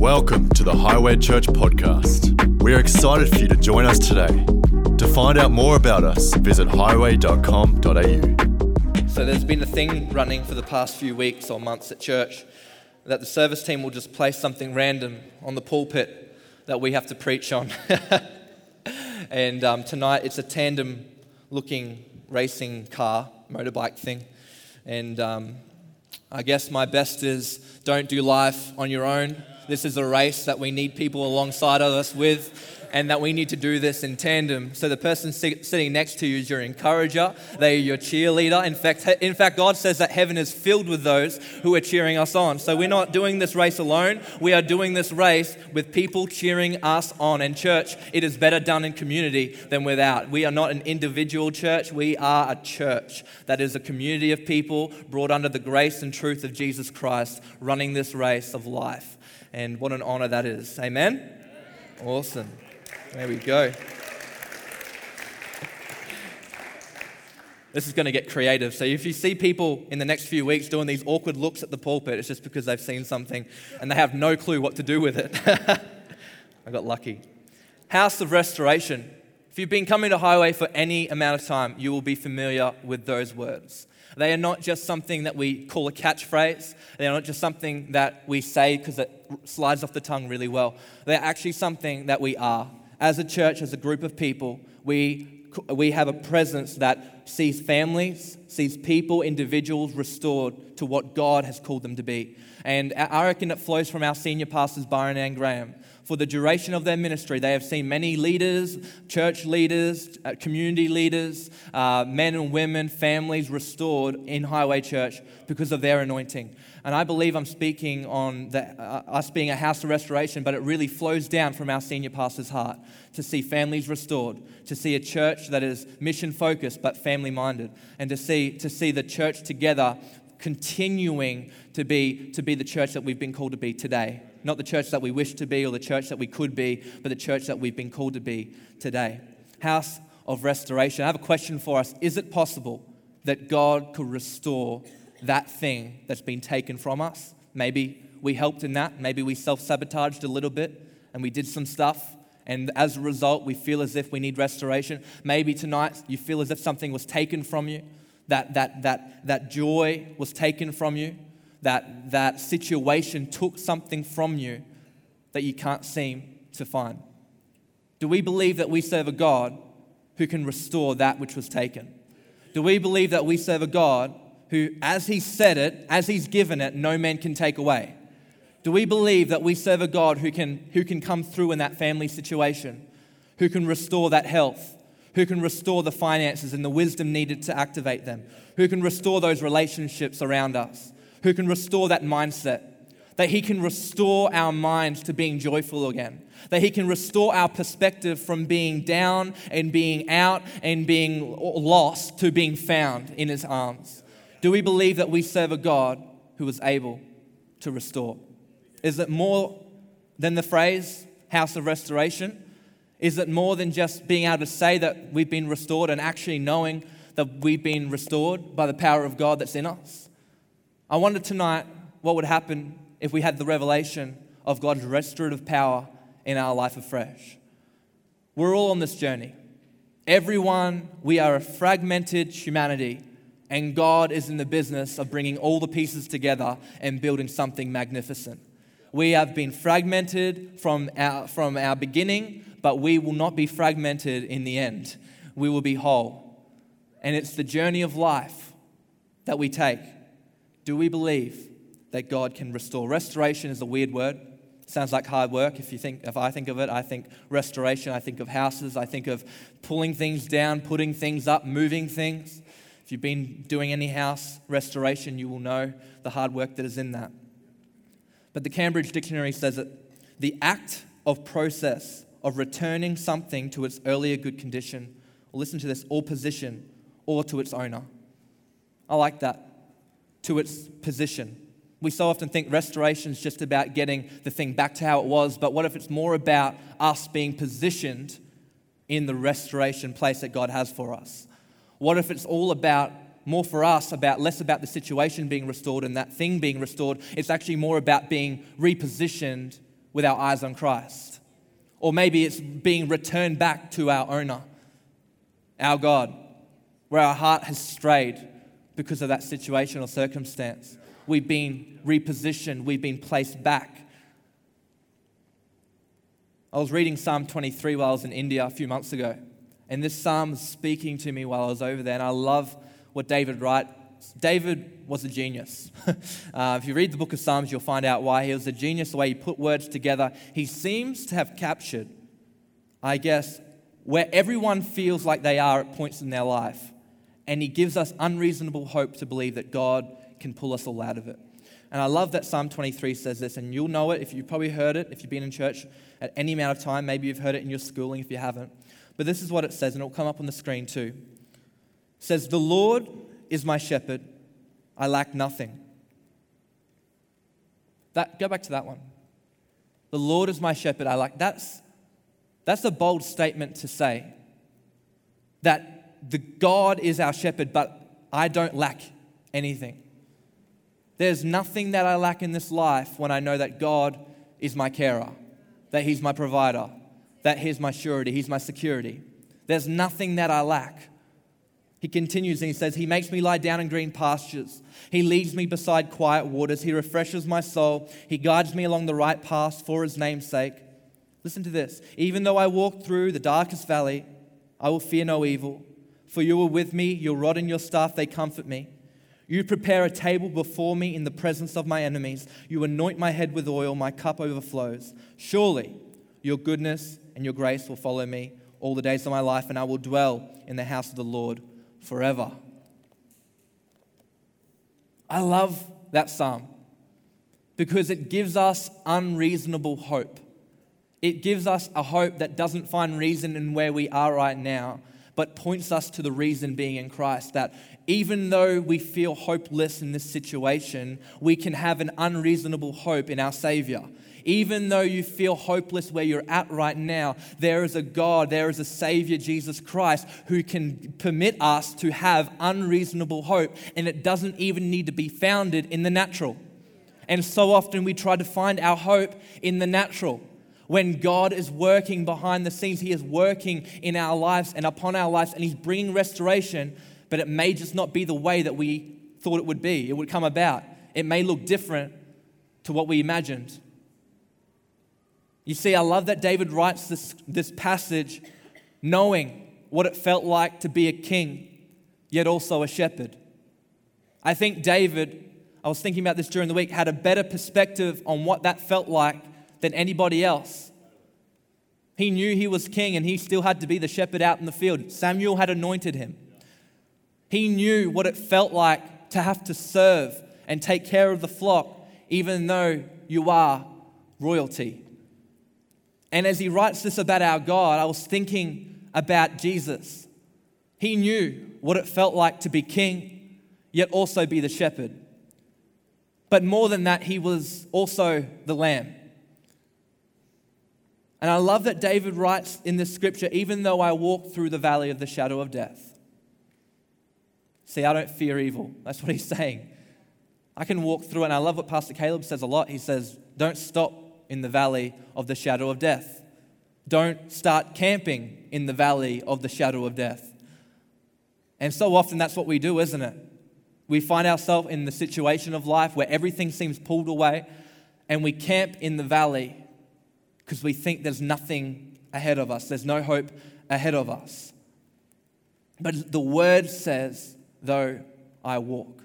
Welcome to the Highway Church podcast. We are excited for you to join us today. To find out more about us, visit highway.com.au. So there's been a thing running for the past few weeks or months at church that the service team will just place something random on the pulpit that we have to preach on. and um, tonight it's a tandem looking racing car, motorbike thing. And um, I guess my best is don't do life on your own. This is a race that we need people alongside of us with and that we need to do this in tandem. So the person sitting next to you is your encourager, they are your cheerleader. In fact, in fact, God says that heaven is filled with those who are cheering us on. So we're not doing this race alone. We are doing this race with people cheering us on. And church, it is better done in community than without. We are not an individual church. We are a church that is a community of people brought under the grace and truth of Jesus Christ, running this race of life. And what an honor that is. Amen. Awesome. There we go. This is going to get creative. So, if you see people in the next few weeks doing these awkward looks at the pulpit, it's just because they've seen something and they have no clue what to do with it. I got lucky. House of Restoration. You've been coming to Highway for any amount of time, you will be familiar with those words. They are not just something that we call a catchphrase. They are not just something that we say because it slides off the tongue really well. They're actually something that we are as a church, as a group of people, we, we have a presence that sees families, sees people, individuals restored to what God has called them to be. And I reckon it flows from our senior pastors, Byron and Graham. For the duration of their ministry, they have seen many leaders, church leaders, uh, community leaders, uh, men and women, families restored in Highway Church because of their anointing. And I believe I'm speaking on the, uh, us being a house of restoration, but it really flows down from our senior pastor's heart to see families restored, to see a church that is mission focused but family minded, and to see, to see the church together continuing to be, to be the church that we've been called to be today. Not the church that we wish to be or the church that we could be, but the church that we've been called to be today. House of restoration. I have a question for us. Is it possible that God could restore that thing that's been taken from us. Maybe we helped in that. Maybe we self sabotaged a little bit and we did some stuff. And as a result, we feel as if we need restoration. Maybe tonight you feel as if something was taken from you, that, that, that, that joy was taken from you, that, that situation took something from you that you can't seem to find. Do we believe that we serve a God who can restore that which was taken? Do we believe that we serve a God who, as He said it, as He's given it, no man can take away? Do we believe that we serve a God who can, who can come through in that family situation, who can restore that health, who can restore the finances and the wisdom needed to activate them, who can restore those relationships around us, who can restore that mindset, that He can restore our minds to being joyful again, that He can restore our perspective from being down and being out and being lost to being found in His arms. Do we believe that we serve a God who is able to restore? Is it more than the phrase house of restoration? Is it more than just being able to say that we've been restored and actually knowing that we've been restored by the power of God that's in us? I wonder tonight what would happen if we had the revelation of God's restorative power in our life afresh. We're all on this journey. Everyone, we are a fragmented humanity and God is in the business of bringing all the pieces together and building something magnificent. We have been fragmented from our, from our beginning, but we will not be fragmented in the end. We will be whole. And it's the journey of life that we take. Do we believe that God can restore? Restoration is a weird word. sounds like hard work. If you think, if I think of it, I think restoration. I think of houses. I think of pulling things down, putting things up, moving things. If you've been doing any house restoration, you will know the hard work that is in that. But the Cambridge Dictionary says it the act of process of returning something to its earlier good condition, or listen to this, or position, or to its owner. I like that. To its position. We so often think restoration is just about getting the thing back to how it was, but what if it's more about us being positioned in the restoration place that God has for us? What if it's all about more for us about less about the situation being restored and that thing being restored it's actually more about being repositioned with our eyes on Christ. Or maybe it's being returned back to our owner, our God, where our heart has strayed because of that situation or circumstance. We've been repositioned, we've been placed back. I was reading Psalm 23 while I was in India a few months ago, and this psalm was speaking to me while I was over there, and I love what David writes. David was a genius. uh, if you read the book of Psalms, you'll find out why he was a genius, the way he put words together. He seems to have captured, I guess, where everyone feels like they are at points in their life. And he gives us unreasonable hope to believe that God can pull us all out of it. And I love that Psalm 23 says this, and you'll know it if you've probably heard it, if you've been in church at any amount of time. Maybe you've heard it in your schooling if you haven't. But this is what it says, and it'll come up on the screen too. Says, The Lord is my shepherd, I lack nothing. That, go back to that one. The Lord is my shepherd, I lack. That's, that's a bold statement to say. That the God is our shepherd, but I don't lack anything. There's nothing that I lack in this life when I know that God is my carer, that He's my provider, that He's my surety, He's my security. There's nothing that I lack. He continues and he says, He makes me lie down in green pastures. He leads me beside quiet waters. He refreshes my soul. He guides me along the right path for His name's sake. Listen to this. Even though I walk through the darkest valley, I will fear no evil, for you are with me. Your rod and your staff, they comfort me. You prepare a table before me in the presence of my enemies. You anoint my head with oil, my cup overflows. Surely your goodness and your grace will follow me all the days of my life, and I will dwell in the house of the Lord forever. I love that psalm because it gives us unreasonable hope. It gives us a hope that doesn't find reason in where we are right now, but points us to the reason being in Christ. That even though we feel hopeless in this situation, we can have an unreasonable hope in our Savior. Even though you feel hopeless where you're at right now, there is a God, there is a Savior, Jesus Christ, who can permit us to have unreasonable hope, and it doesn't even need to be founded in the natural. And so often we try to find our hope in the natural. When God is working behind the scenes, He is working in our lives and upon our lives, and He's bringing restoration, but it may just not be the way that we thought it would be, it would come about. It may look different to what we imagined. You see, I love that David writes this, this passage knowing what it felt like to be a king, yet also a shepherd. I think David, I was thinking about this during the week, had a better perspective on what that felt like than anybody else. He knew he was king and he still had to be the shepherd out in the field. Samuel had anointed him. He knew what it felt like to have to serve and take care of the flock, even though you are royalty. And as he writes this about our God, I was thinking about Jesus. He knew what it felt like to be king, yet also be the shepherd. But more than that, he was also the lamb. And I love that David writes in this scripture, even though I walk through the valley of the shadow of death. See, I don't fear evil. That's what he's saying. I can walk through. And I love what Pastor Caleb says a lot. He says, Don't stop in the valley of the shadow of death. Don't start camping in the valley of the shadow of death. And so often that's what we do, isn't it? We find ourselves in the situation of life where everything seems pulled away and we camp in the valley because we think there's nothing ahead of us, there's no hope ahead of us. But the word says, though I walk.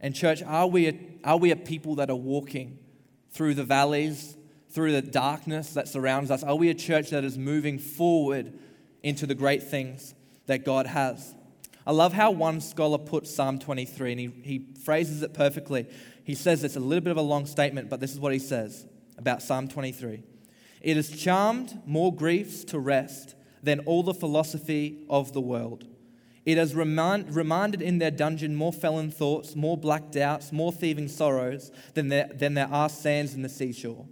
And, church, are we a, are we a people that are walking through the valleys, through the darkness that surrounds us? Are we a church that is moving forward into the great things that God has? I love how one scholar puts Psalm 23, and he, he phrases it perfectly. He says it's a little bit of a long statement, but this is what he says about Psalm 23. It has charmed more griefs to rest than all the philosophy of the world. It has remind, reminded in their dungeon more felon thoughts, more black doubts, more thieving sorrows than there, than there are sands in the seashore.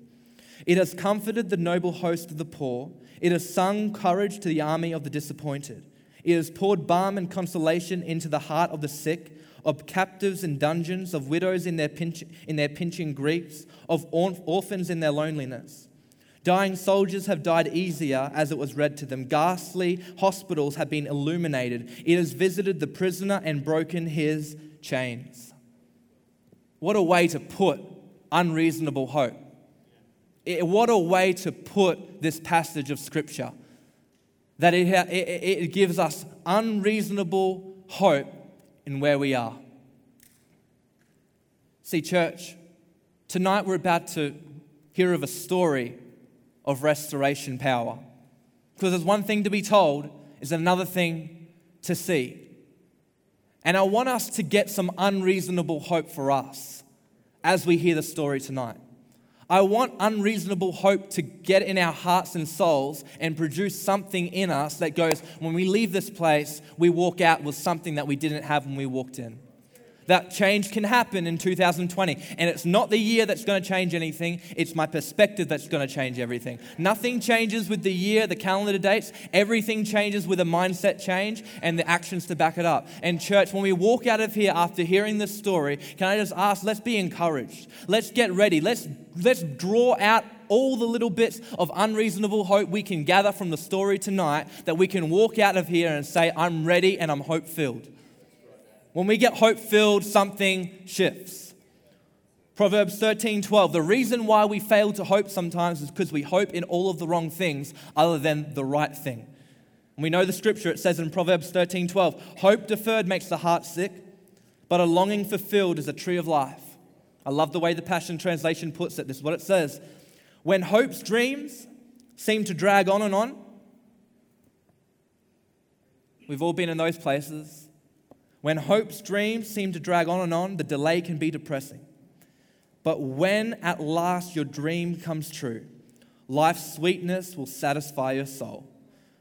It has comforted the noble host of the poor. It has sung courage to the army of the disappointed. It has poured balm and consolation into the heart of the sick. of captives in dungeons, of widows in their, pinch, in their pinching griefs, of orphans in their loneliness. Dying soldiers have died easier as it was read to them. Ghastly hospitals have been illuminated. It has visited the prisoner and broken his chains. What a way to put unreasonable hope. It, what a way to put this passage of Scripture. That it, it, it gives us unreasonable hope in where we are. See, church, tonight we're about to hear of a story of restoration power. Because there's one thing to be told, is another thing to see. And I want us to get some unreasonable hope for us as we hear the story tonight. I want unreasonable hope to get in our hearts and souls and produce something in us that goes, when we leave this place, we walk out with something that we didn't have when we walked in that change can happen in 2020. And it's not the year that's going to change anything, it's my perspective that's going to change everything. Nothing changes with the year, the calendar dates. Everything changes with a mindset change and the actions to back it up. And, church, when we walk out of here after hearing this story, can I just ask, let's be encouraged. Let's get ready. Let's, let's draw out all the little bits of unreasonable hope we can gather from the story tonight that we can walk out of here and say, I'm ready and I'm hope filled. When we get hope filled, something shifts. Proverbs 13 12. The reason why we fail to hope sometimes is because we hope in all of the wrong things other than the right thing. We know the scripture, it says in Proverbs 13 12, hope deferred makes the heart sick, but a longing fulfilled is a tree of life. I love the way the Passion Translation puts it. This is what it says When hope's dreams seem to drag on and on, we've all been in those places. When hope's dreams seem to drag on and on, the delay can be depressing. But when at last your dream comes true, life's sweetness will satisfy your soul.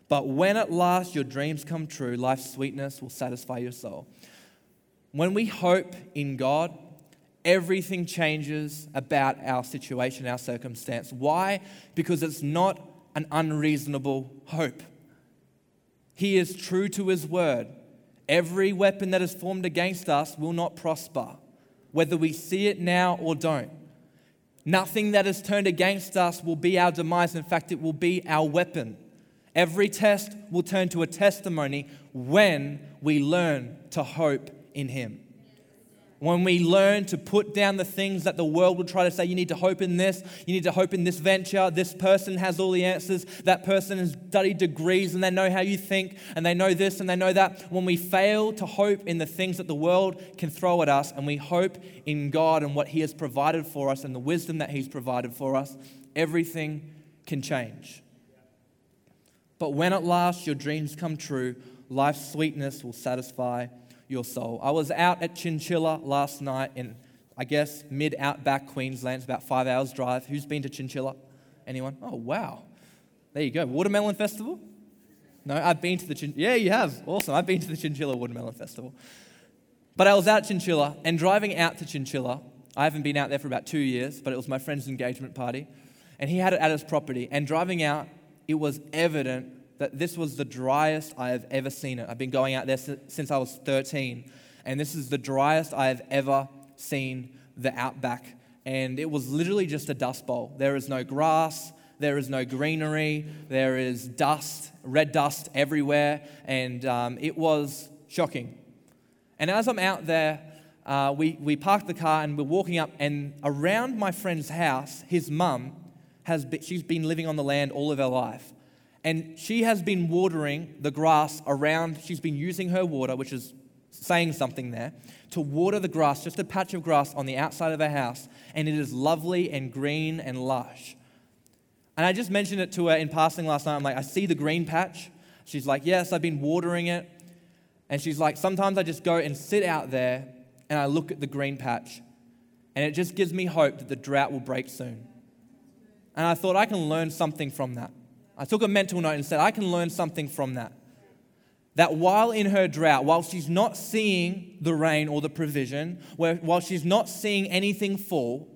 But when at last your dreams come true, life's sweetness will satisfy your soul. When we hope in God, everything changes about our situation, our circumstance. Why? Because it's not an unreasonable hope. He is true to his word. Every weapon that is formed against us will not prosper, whether we see it now or don't. Nothing that is turned against us will be our demise. In fact, it will be our weapon. Every test will turn to a testimony when we learn to hope in Him. When we learn to put down the things that the world will try to say, you need to hope in this, you need to hope in this venture, this person has all the answers, that person has studied degrees and they know how you think and they know this and they know that. When we fail to hope in the things that the world can throw at us and we hope in God and what He has provided for us and the wisdom that He's provided for us, everything can change. But when at last your dreams come true, life's sweetness will satisfy your soul. I was out at Chinchilla last night in, I guess, mid outback Queensland. It's about five hours' drive. Who's been to Chinchilla? Anyone? Oh, wow. There you go. Watermelon Festival? No, I've been to the Chinchilla. Yeah, you have. Awesome. I've been to the Chinchilla Watermelon Festival. But I was out at Chinchilla and driving out to Chinchilla. I haven't been out there for about two years, but it was my friend's engagement party. And he had it at his property. And driving out, it was evident that this was the driest I have ever seen it. I've been going out there since I was 13, and this is the driest I have ever seen the outback. And it was literally just a dust bowl. There is no grass, there is no greenery, there is dust, red dust everywhere, and um, it was shocking. And as I'm out there, uh, we, we parked the car and we're walking up, and around my friend's house, his mum has been, she's been living on the land all of her life. And she has been watering the grass around, she's been using her water, which is saying something there, to water the grass, just a patch of grass on the outside of her house. And it is lovely and green and lush. And I just mentioned it to her in passing last night. I'm like, I see the green patch. She's like, Yes, I've been watering it. And she's like, Sometimes I just go and sit out there and I look at the green patch. And it just gives me hope that the drought will break soon. And I thought I can learn something from that. I took a mental note and said, I can learn something from that. That while in her drought, while she's not seeing the rain or the provision, while she's not seeing anything fall,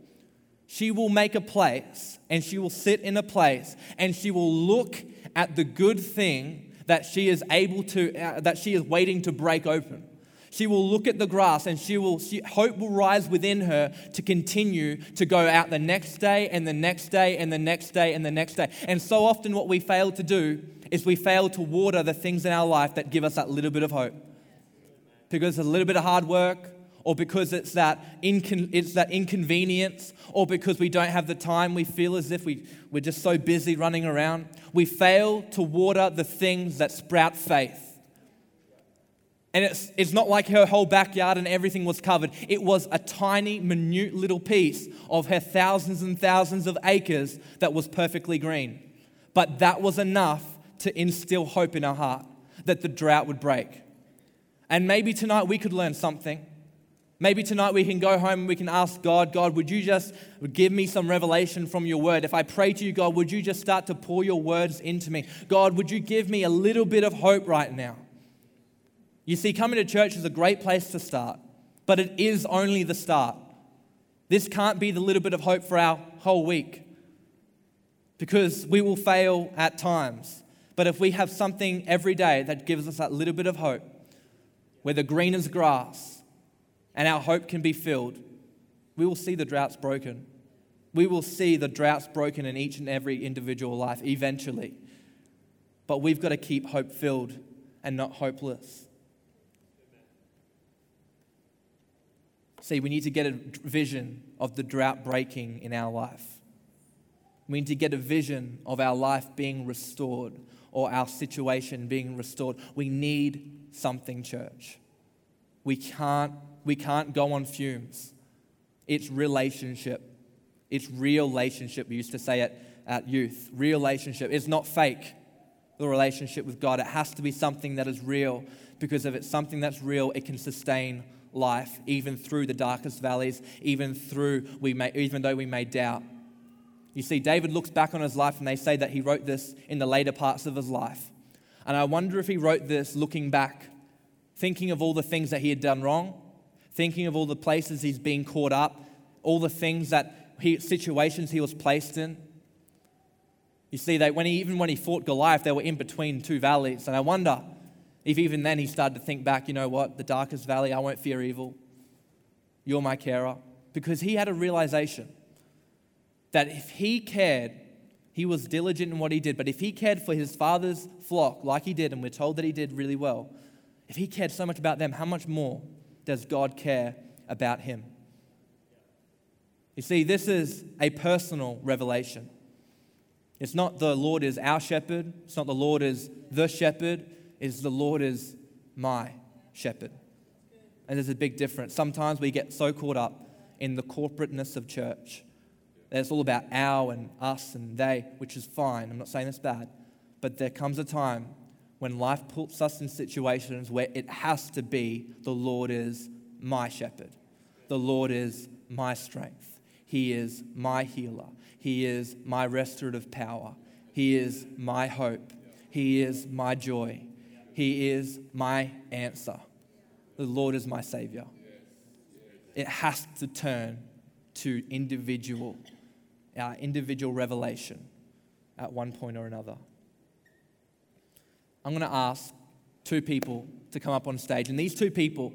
she will make a place and she will sit in a place and she will look at the good thing that she is able to, uh, that she is waiting to break open. She will look at the grass and she will she, hope will rise within her to continue to go out the next day and the next day and the next day and the next day. And so often what we fail to do is we fail to water the things in our life that give us that little bit of hope. Because a little bit of hard work, or because it's that, incon- it's that inconvenience, or because we don't have the time, we feel as if we, we're just so busy running around. We fail to water the things that sprout faith. And it's, it's not like her whole backyard and everything was covered. It was a tiny, minute little piece of her thousands and thousands of acres that was perfectly green. But that was enough to instill hope in our heart that the drought would break. And maybe tonight we could learn something. Maybe tonight we can go home and we can ask God, God, would you just give me some revelation from your word? If I pray to you, God, would you just start to pour your words into me? God, would you give me a little bit of hope right now? You see, coming to church is a great place to start, but it is only the start. This can't be the little bit of hope for our whole week because we will fail at times. But if we have something every day that gives us that little bit of hope, where the green is grass, and our hope can be filled, we will see the droughts broken. We will see the droughts broken in each and every individual life eventually. But we've got to keep hope filled and not hopeless. See, we need to get a vision of the drought breaking in our life. We need to get a vision of our life being restored or our situation being restored. We need something, church. We can't we can't go on fumes. It's relationship. It's real relationship. We used to say it at youth. Real relationship. It's not fake, the relationship with God. It has to be something that is real because if it's something that's real, it can sustain life even through the darkest valleys, even through we may, even though we may doubt. You see, David looks back on his life and they say that he wrote this in the later parts of his life. And I wonder if he wrote this looking back, thinking of all the things that he had done wrong, thinking of all the places he's been caught up, all the things that he, situations he was placed in. You see, that when he, even when he fought Goliath, they were in between two valleys. And I wonder if even then he started to think back, you know what, the darkest valley, I won't fear evil. You're my carer. Because he had a realization that if he cared, he was diligent in what he did, but if he cared for his father's flock like he did, and we're told that he did really well, if he cared so much about them, how much more does God care about him? You see, this is a personal revelation. It's not the Lord is our shepherd, it's not the Lord is the shepherd, it's the Lord is my shepherd. And there's a big difference. Sometimes we get so caught up in the corporateness of church that it's all about our and us and they, which is fine. I'm not saying it's bad. But there comes a time when life puts us in situations where it has to be the Lord is my shepherd, the Lord is my strength, He is my healer, He is my restorative power, He is my hope, He is my joy, He is my answer. The Lord is my Savior. It has to turn to individual, our individual revelation at one point or another. I'm going to ask two people to come up on stage. And these two people,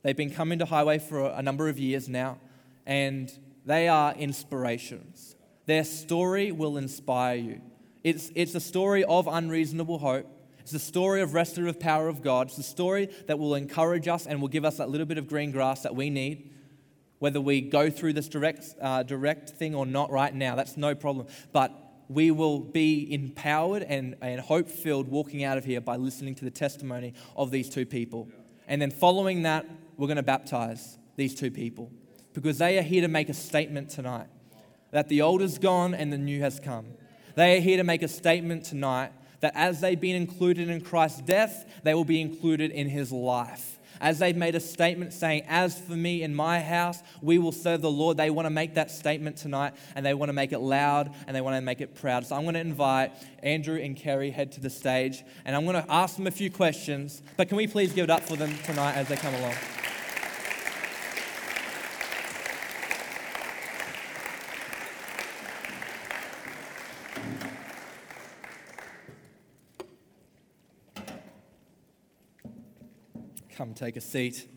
they've been coming to Highway for a number of years now, and they are inspirations. Their story will inspire you. It's, it's a story of unreasonable hope. It's the story of restorative power of God. It's the story that will encourage us and will give us that little bit of green grass that we need. Whether we go through this direct, uh, direct thing or not right now, that's no problem. But we will be empowered and, and hope filled walking out of here by listening to the testimony of these two people. And then following that, we're going to baptize these two people because they are here to make a statement tonight that the old is gone and the new has come. They are here to make a statement tonight that as they've been included in Christ's death, they will be included in his life as they've made a statement saying, As for me and my house, we will serve the Lord, they want to make that statement tonight and they want to make it loud and they want to make it proud. So I'm going to invite Andrew and Kerry head to the stage and I'm going to ask them a few questions. But can we please give it up for them tonight as they come along? Come take a seat.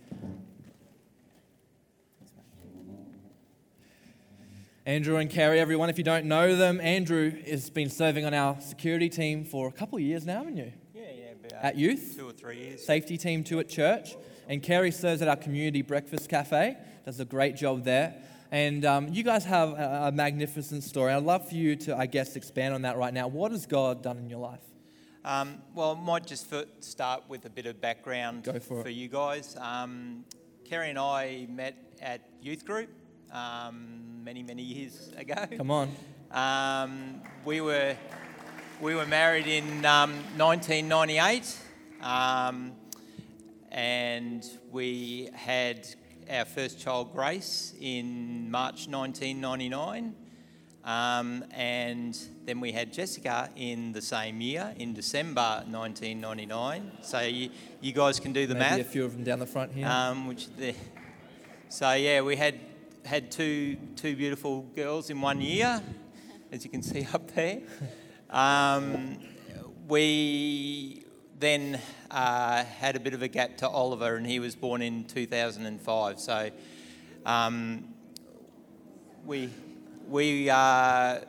Andrew and Kerry, everyone, if you don't know them, Andrew has been serving on our security team for a couple of years now, haven't you? Yeah, yeah, At youth, two or three years. safety team too at church. And Kerry serves at our community breakfast cafe, does a great job there. And um, you guys have a, a magnificent story. I'd love for you to, I guess, expand on that right now. What has God done in your life? Um, well, I might just start with a bit of background Go for you guys. Um, Kerry and I met at youth group um, many, many years ago. Come on. Um, we were we were married in um, 1998, um, and we had our first child, Grace, in March 1999. Um, and then we had Jessica in the same year, in December 1999. So you, you guys can do the Maybe math. a few of them down the front here. Um, which the, so yeah, we had had two two beautiful girls in one year, as you can see up there. Um, we then uh, had a bit of a gap to Oliver, and he was born in 2005. So um, we we uh,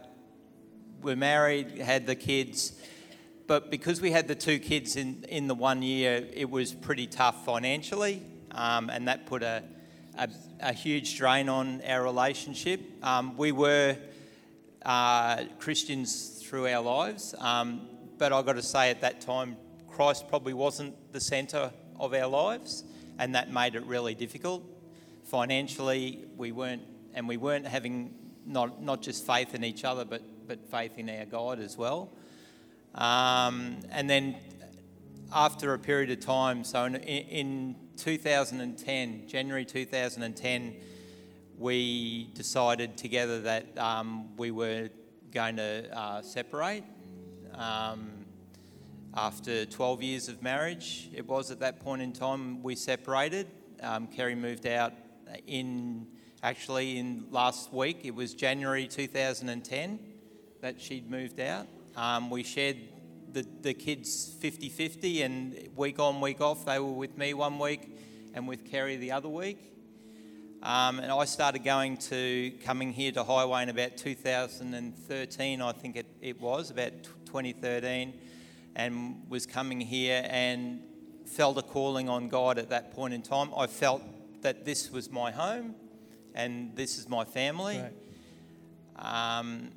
were married, had the kids, but because we had the two kids in, in the one year, it was pretty tough financially, um, and that put a, a, a huge drain on our relationship. Um, we were uh, Christians through our lives, um, but I've got to say at that time, Christ probably wasn't the centre of our lives, and that made it really difficult. Financially, we weren't, and we weren't having not, not just faith in each other, but, but faith in our God as well. Um, and then after a period of time, so in, in 2010, January 2010, we decided together that um, we were going to uh, separate. Um, after 12 years of marriage, it was at that point in time we separated. Um, Kerry moved out in actually in last week. It was January 2010 that she'd moved out. Um, we shared the, the kids 50 50, and week on, week off, they were with me one week and with Kerry the other week. Um, and I started going to coming here to Highway in about 2013, I think it, it was, about t- 2013, and was coming here and felt a calling on God at that point in time. I felt that this was my home and this is my family. Um,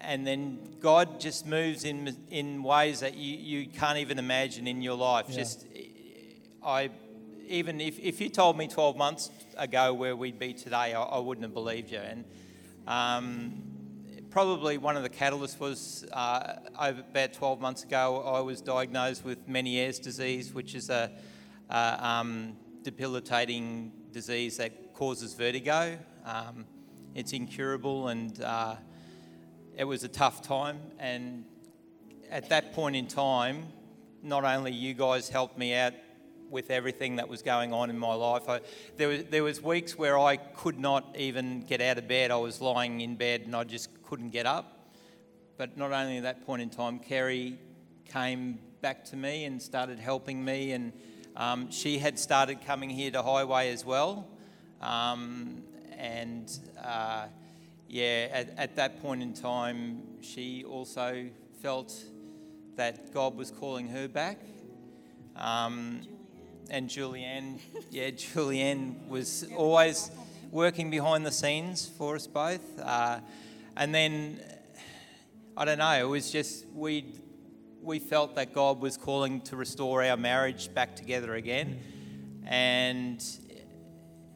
and then God just moves in in ways that you, you can't even imagine in your life. Yeah. Just I even if, if you told me 12 months ago where we'd be today, I, I wouldn't have believed you. And um, probably one of the catalysts was uh, over about 12 months ago, I was diagnosed with Meniere's disease, which is a, a um, debilitating disease that causes vertigo. Um, it's incurable, and uh, it was a tough time. And at that point in time, not only you guys helped me out with everything that was going on in my life, I, there, was, there was weeks where I could not even get out of bed. I was lying in bed and I just couldn't get up. But not only at that point in time, Kerry came back to me and started helping me, and um, she had started coming here to Highway as well. Um, and uh, yeah, at, at that point in time, she also felt that God was calling her back. Um, and Julianne, yeah, Julianne was always working behind the scenes for us both. Uh, and then, I don't know, it was just we we felt that God was calling to restore our marriage back together again. And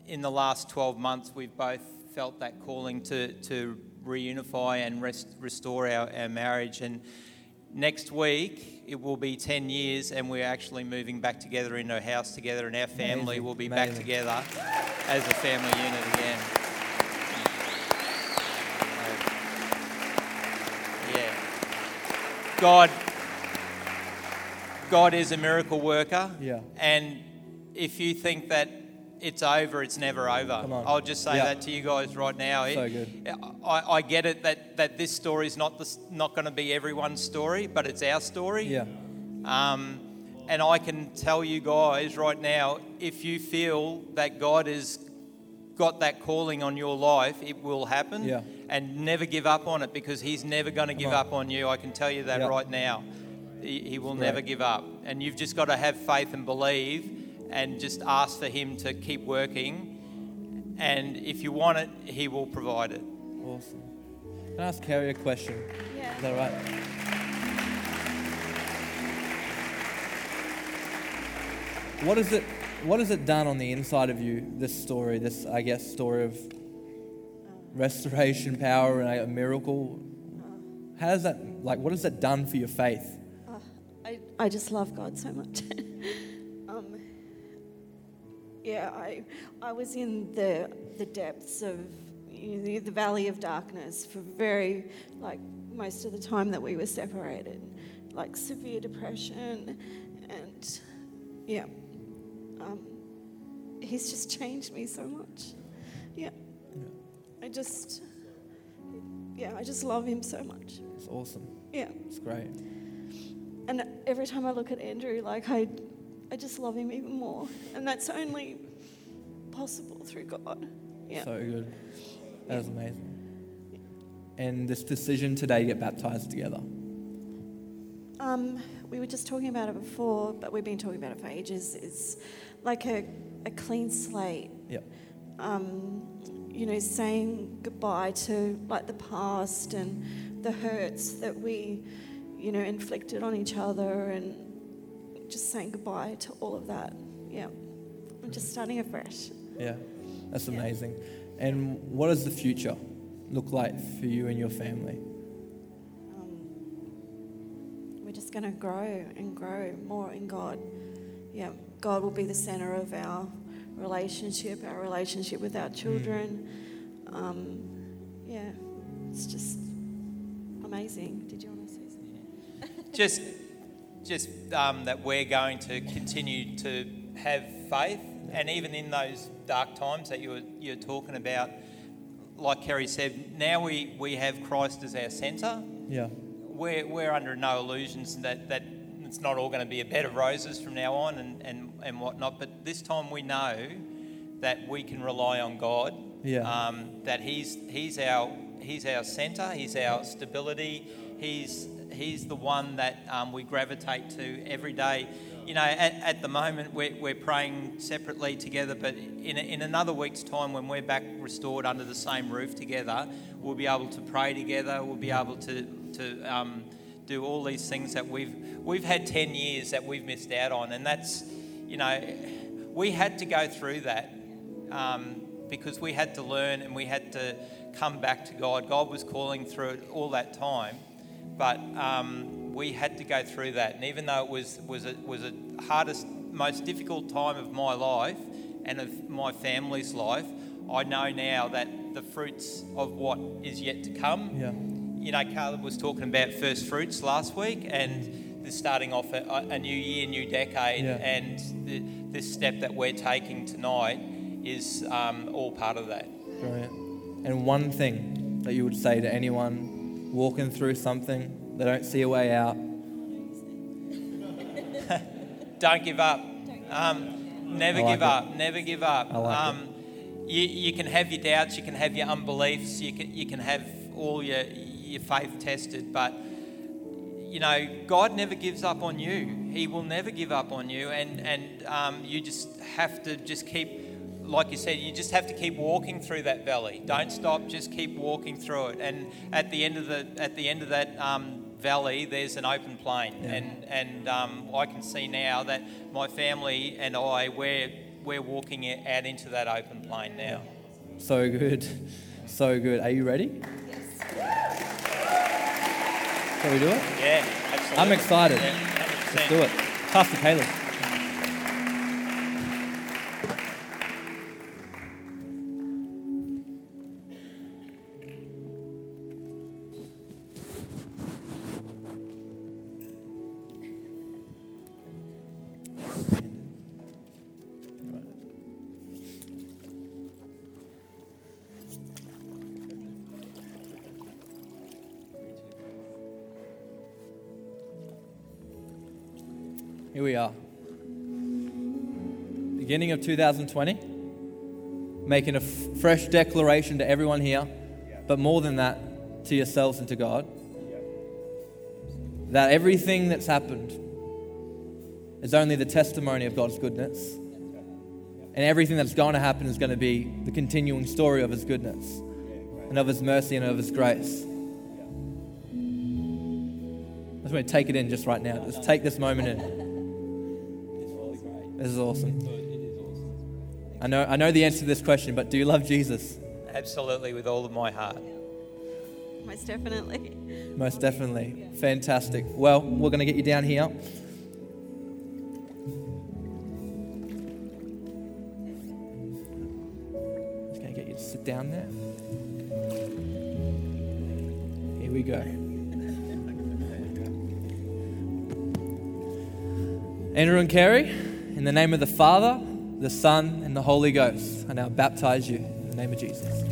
in the last 12 months, we've both felt that calling to, to reunify and rest, restore our, our marriage. And next week, it will be 10 years, and we're actually moving back together in our house together, and our family Amazing, will be back together as a family unit again. Yeah. God, God is a miracle worker. Yeah. And if you think that it's over, it's never over. I'll just say Yeah. that to you guys right now. So It- good. I, I get it that, that this story is not, the, not going to be everyone's story, but it's our story. Yeah. Um, and I can tell you guys right now, if you feel that God has got that calling on your life, it will happen. Yeah. And never give up on it because He's never going to give on. up on you. I can tell you that Yeah. right now. He, he will never give up. And you've just got to have faith and believe and just ask for Him to keep working. And if you want it, He will provide it. Awesome. Can I ask Kerry a question? Yeah. Is that all right? What is it? What has it done on the inside of you? This story, this I guess story of restoration, power, and a miracle. How does that like? What has that done for your faith? Uh, I, I just love God so much. yeah, I, I was in the, the depths of you know, the valley of darkness for very, like, most of the time that we were separated, like severe depression. And yeah, um, He's just changed me so much. Yeah. I just, yeah, I just love Him so much. It's awesome. Yeah. It's great. And every time I look at Andrew, like I, I just love him even more. And that's only possible through God. Yeah. So good. That was amazing. And this decision today to get baptized together. Um, we were just talking about it before, but we've been talking about it for ages. It's like a, a clean slate. Yep. Um, you know, saying goodbye to like the past and the hurts that we, you know, inflicted on each other, and just saying goodbye to all of that. Yeah. I'm just starting afresh. Yeah. That's Yeah. amazing. And what does the future look like for you and your family? Um, we're just going to grow and grow more in God. Yeah, God will be the center of our relationship, our relationship with our children. Um, yeah, it's just amazing. Did you want to say something? just just um, that we're going to continue to have faith. And even in those dark times that you were, you're talking about like Kerry said now we, we have Christ as our centre. Yeah. we're, we're under no illusions that, that it's not all going to be a bed of roses from now on and, and, and whatnot. But this time we know that we can rely on God. Yeah. um, that he's, he's our, he's our centre he's our stability he's, he's the one that um, we gravitate to every day. You know at, at the moment we're, we're praying separately together but in, in another week's time when we're back restored under the same roof together we'll be able to pray together. We'll be able to, to um, do all these things that we've we've had 10 years that we've missed out on. And that's you know we had to go through that um, because we had to learn and we had to come back to god. God was calling through it all that time but um, we had to go through that and even though it was was a, was a hardest most difficult time of my life and of my family's life i know now that the fruits of what is yet to come Yeah. you know, Caleb was talking about first fruits last week and the starting off a, a new year, new decade, Yeah. and the, this step that we're taking tonight is um, all part of that. Brilliant. And one thing that you would say to anyone walking through something, they don't see a way out. Don't give up. Um, never like give it. up. Never give up. Like um, you, you can have your doubts, you can have your unbeliefs, you can, you can have all your, your faith tested, but you know, God never gives up on you. He will never give up on you, and and um, you just have to just keep, like you said, you just have to keep walking through that valley. Don't stop. Just keep walking through it. And at the end of the at the end of that um, valley, there's an open plain, Yeah. and and um, I can see now that my family and I we're we're walking out into that open plain now. So good. So good. Are you ready? Shall we do it? Yeah, absolutely. I'm excited. Yeah, Let's do it. Pastor Caleb. 2020, making a f- fresh declaration to everyone here, but more than that, to yourselves and to God, that everything that's happened is only the testimony of God's goodness. And everything that's going to happen is going to be the continuing story of His goodness and of His mercy and of His grace. I just want to take it in just right now. Just take this moment in. This is awesome. I know, I know the answer to this question, but do you love Jesus? Absolutely, with all of my heart. Most definitely. Most definitely. Fantastic. Well, we're going to get you down here. Just going to get you to sit down there. Here we go. Andrew and Kerry, in the name of the Father, the Son, and the Holy Ghost, I now baptize you in the name of Jesus.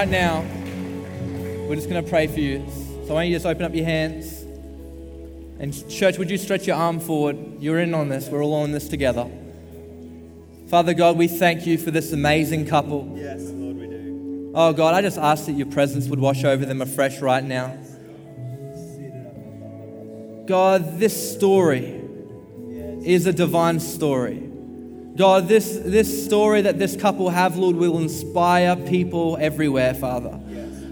Right now, we're just going to pray for you. So, why don't you just open up your hands? And, church, would you stretch your arm forward? You're in on this. We're all on this together. Father God, we thank you for this amazing couple. Yes, Lord, we do. Oh God, I just ask that your presence would wash over them afresh right now. God, this story is a divine story. God, this, this story that this couple have, Lord, will inspire people everywhere, Father.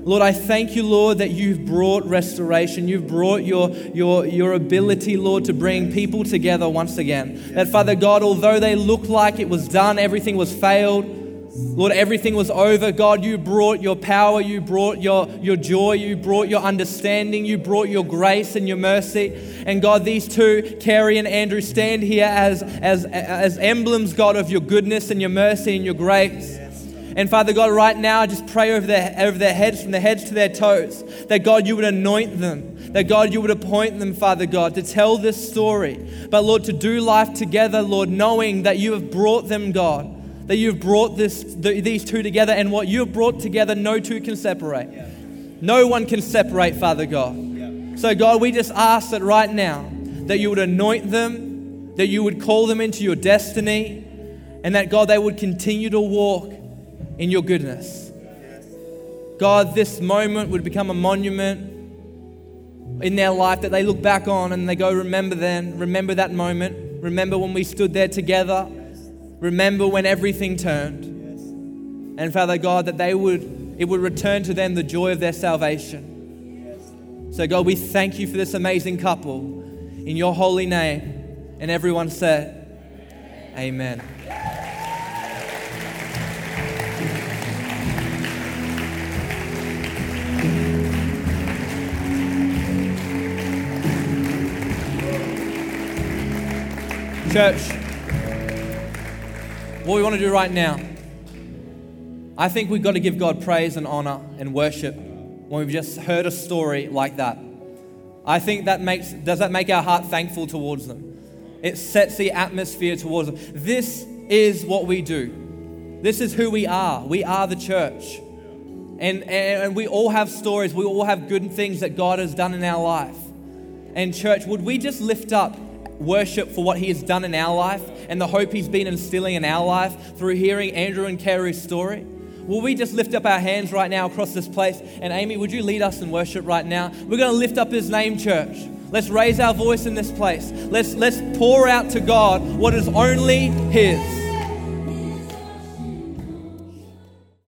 Lord, I thank you, Lord, that you've brought restoration. You've brought your, your, your ability, Lord, to bring people together once again. That, Father God, although they look like it was done, everything was failed, Lord, everything was over. God, you brought your power, you brought your, your joy, you brought your understanding, you brought your grace and your mercy. And God, these two, Kerry and Andrew, stand here as, as, as emblems, God, of your goodness and your mercy and your grace. And Father God, right now, I just pray over their, over their heads, from their heads to their toes, that God, you would anoint them, that God, you would appoint them, Father God, to tell this story. But Lord, to do life together, Lord, knowing that you have brought them, God, that you've brought this, the, these two together, and what you have brought together, no two can separate. No one can separate, Father God. So, God, we just ask that right now, that you would anoint them, that you would call them into your destiny, and that, God, they would continue to walk in your goodness. God, this moment would become a monument in their life that they look back on and they go, Remember then, remember that moment, remember when we stood there together, remember when everything turned. And Father God, that they would, it would return to them the joy of their salvation. So, God, we thank you for this amazing couple in your holy name. And everyone said, Amen. Church, what we want to do right now, I think we've got to give God praise and honor and worship when we've just heard a story like that. I think that makes, does that make our heart thankful towards them? It sets the atmosphere towards them. This is what we do. This is who we are. We are the church. And, and we all have stories. We all have good things that God has done in our life. And, church, would we just lift up worship for what He has done in our life and the hope He's been instilling in our life through hearing Andrew and Kerry's story? Will we just lift up our hands right now across this place? And Amy, would you lead us in worship right now? We're going to lift up His name, church. Let's raise our voice in this place. Let's, let's pour out to God what is only His.